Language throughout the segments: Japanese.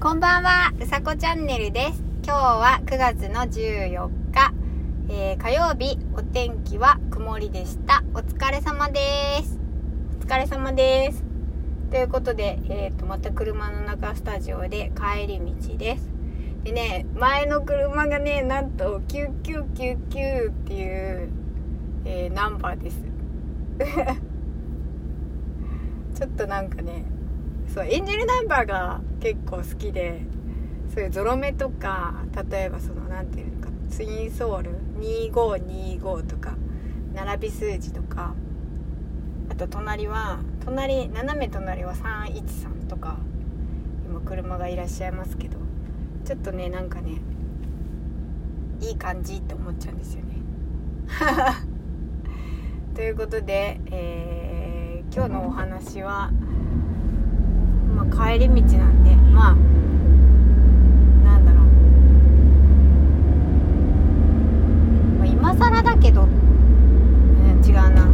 こんばんは、うさこチャンネルです。今日は9月の14日、えー火曜日、お天気は曇りでした。お疲れ様です。お疲れ様です。ということで、えーと、また車の中スタジオで帰り道です。でね、前の車がね、なんと9999っていう、えーナンバーです。ちょっとなんかね、そうエンジェルナンバーが結構好きでそういうゾロ目とか例えばその何ていうのかツインソール2525とか並び数字とかあと隣は隣斜め隣は313とか今車がいらっしゃいますけどちょっとねなんかねいい感じって思っちゃうんですよね。ということで、えー今日のお話はまあ、帰り道なんでまあなんだろう、まあ、今更だけど、うん、違うな。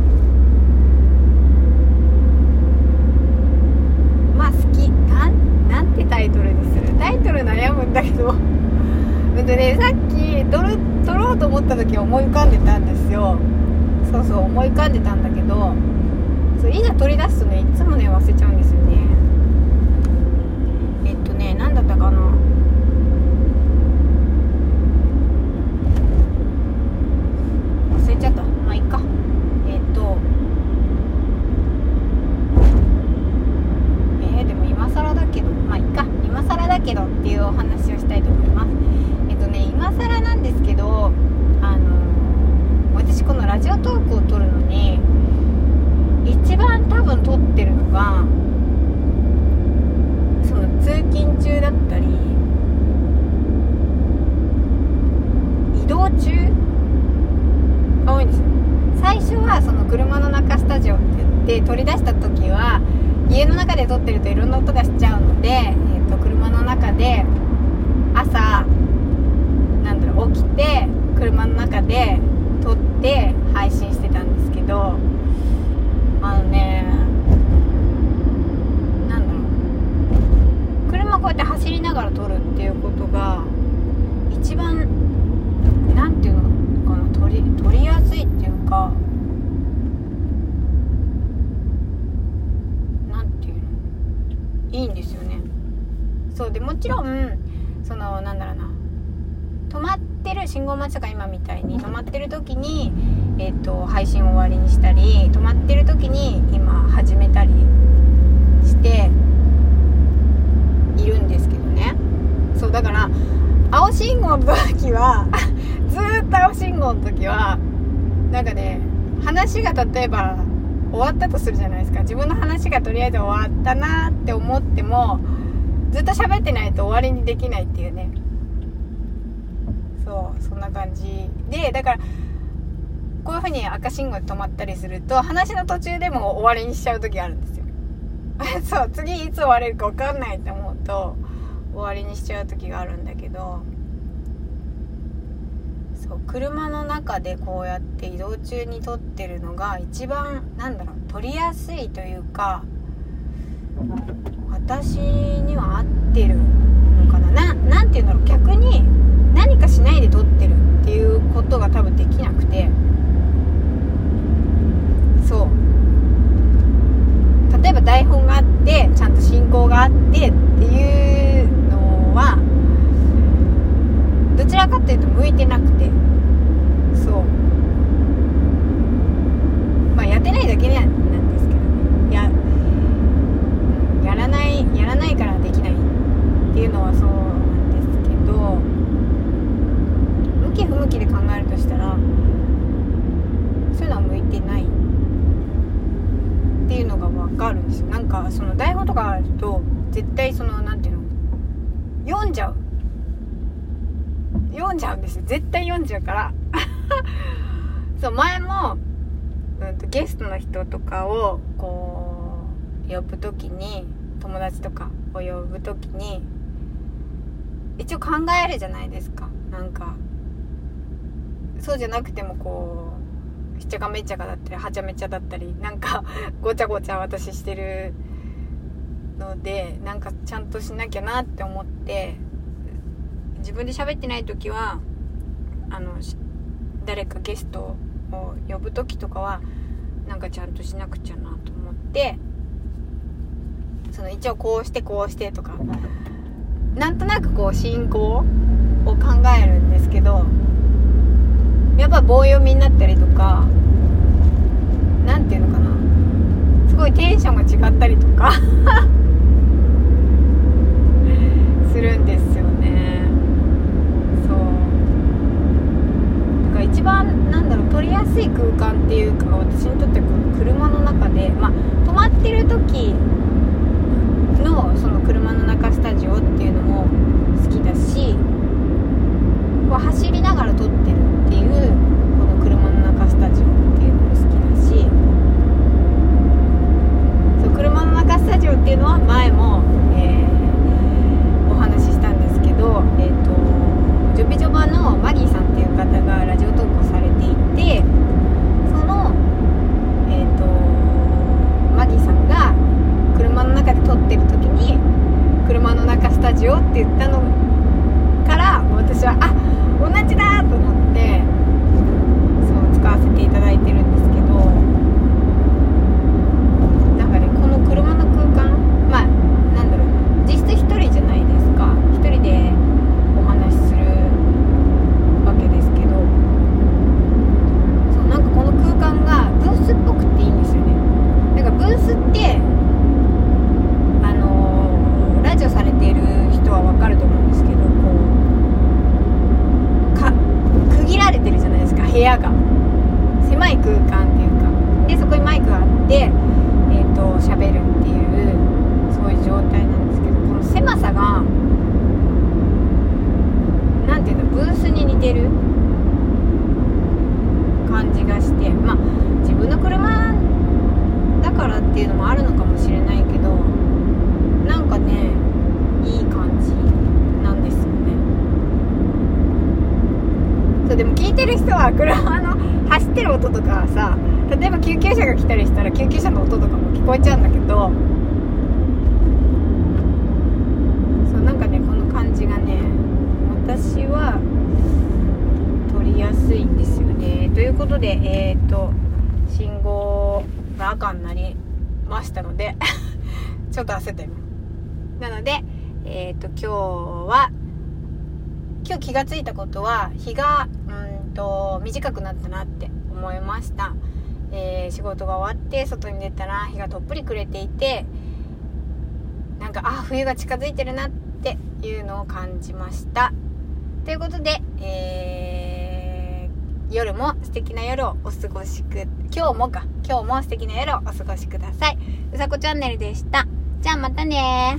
まあ好き。なんなんてタイトルにする？タイトル悩むんだけど。うんとねさっき撮る撮ろうと思った時思い浮かんでたんですよ。そうそう思い浮かんでたんだけど。そういざ取り出すとねいつもね忘れちゃうんですよね。だったかな忘れちゃったまあいっかえっとえー、でも今更だけどまあいっか今更だけどっていうお話をしたいと思いますえっとね今更なんですけどあの私このラジオトークを撮るのに一番多分撮ってるのがその通勤中だったり移動中が多いんです最初はその車の中スタジオって言って取り出した時は家の中で撮ってるといろんな音がしちゃうので、えー、と車の中で朝なんだろう起きて車の中で撮って配信してたんですけどあのねなんだろう。車こうやって走りながら撮るっていうことが一番なんていうのかな。り撮りやすいっていうかなんていうの？いいんですよね。そうでもちろんそのなんだろうな。止まってる信号待ちとか今みたいに止まってる時に、えー、と配信を終わりにしたり止まってる時に今始めたりしているんですけどね。そうだから青信号の時は青信号の時はなんかね話が例えば終わったとするじゃないですか。自分の話がとりあえず終わったなって思ってもずっと喋ってないと終わりにできないっていうね。そうそんな感じ。でだからこういう風に赤信号で止まったりすると話の途中でも終わりにしちゃう時があるんですよ。そう次いつ終われるか分かんないと思うと終わりにしちゃう時があるんだけどそう車の中でこうやって移動中に撮ってるのが一番なんだろう撮りやすいというか私には合ってるのかな。ななんて言うんだろう逆に何かしないで撮ってるっていうことが多分できなくて。そう。例えば台本があってちゃんと進行があってっていうのはらかというと向いてなくて。そう。まあやってないだけなんですけどね。ややらないやらないからできないっていうのはそうなんですけど。向き不向きで考えるとしたらそういうのは向いてないっていうのが分かるんですよ。なんかその台本とかあると絶対そのなんていうの読んじゃう。読んじゃうんですよ。絶対読んじゃうから。そう前も、うん、とゲストの人とかをこう呼ぶ時に友達とかを呼ぶ時に一応考えるじゃないですか。なんかそうじゃなくてもこうしっちゃかめっちゃかだったりはちゃめちゃだったりなんかごちゃごちゃ私してるのでなんかちゃんとしなきゃなって思って自分で喋ってない時はあの誰かゲストを呼ぶ時とかはなんかちゃんとしなくちゃなと思ってその一応こうしてこうしてとかなんとなくこう進行を考えるんですけどやっぱ棒読みになったりとか何て言うのかなすごいテンションが違ったりとか するんですよねそうだから一番なんだろう撮りやすい空間っていうか私にとってこの車の中でまあ止まってる時のその車の中スタジオっていうのも好きだしこう走りながら撮ってるっていうこの車の中スタジオっていうのも好きだしそう車の中スタジオっていうのは前も、えー、お話ししたんですけど、えーと、ジョビジョバのマギーさんっていう方がラジオ投稿されていてその、えーとマギーさんが車の中で撮ってる時に車の中スタジオって言ったのから私はあ同じだと思ってそう使わせていただいてるんですけどなんかねこの車の空間まあなんだろう実質1人じゃないですか1人でお話しするわけですけどそうなんかこの空間がブースっぽくていいんですよねなんかブースってあのー、ラジオされている人はわかると思うんですけどこう区切られてるじゃないですか部屋が狭い空間っていうかでそこにマイクがあってえっ、ー、と喋るっていうそういう状態なんですけどこの狭さが何ていうのブースに似てる感じがしてまあ自分の車だからっていうのもあるのかもしれないけどなんかねいい感じなんですよねそうでも聞いてる人は車の走ってる音とかさ例えば救急車が来たりしたら救急車の音とかも聞こえちゃうんだけどそうなんかねこの感じがね私は取りやすいんですよね。ということでえっ、ー、と信号が赤になりましたので ちょっと焦った今なのでえっ、ー、と今日は今日気がついたことは日がうんと短くなったなって思いました、えー、仕事が終わって外に出たら日がとっぷり暮れていてなんかあ冬が近づいてるなっていうのを感じました。ということで、えー、夜も素敵な夜をお過ごしく今日もか今日も素敵な夜をお過ごしください。うさこチャンネルでした。じゃあまたね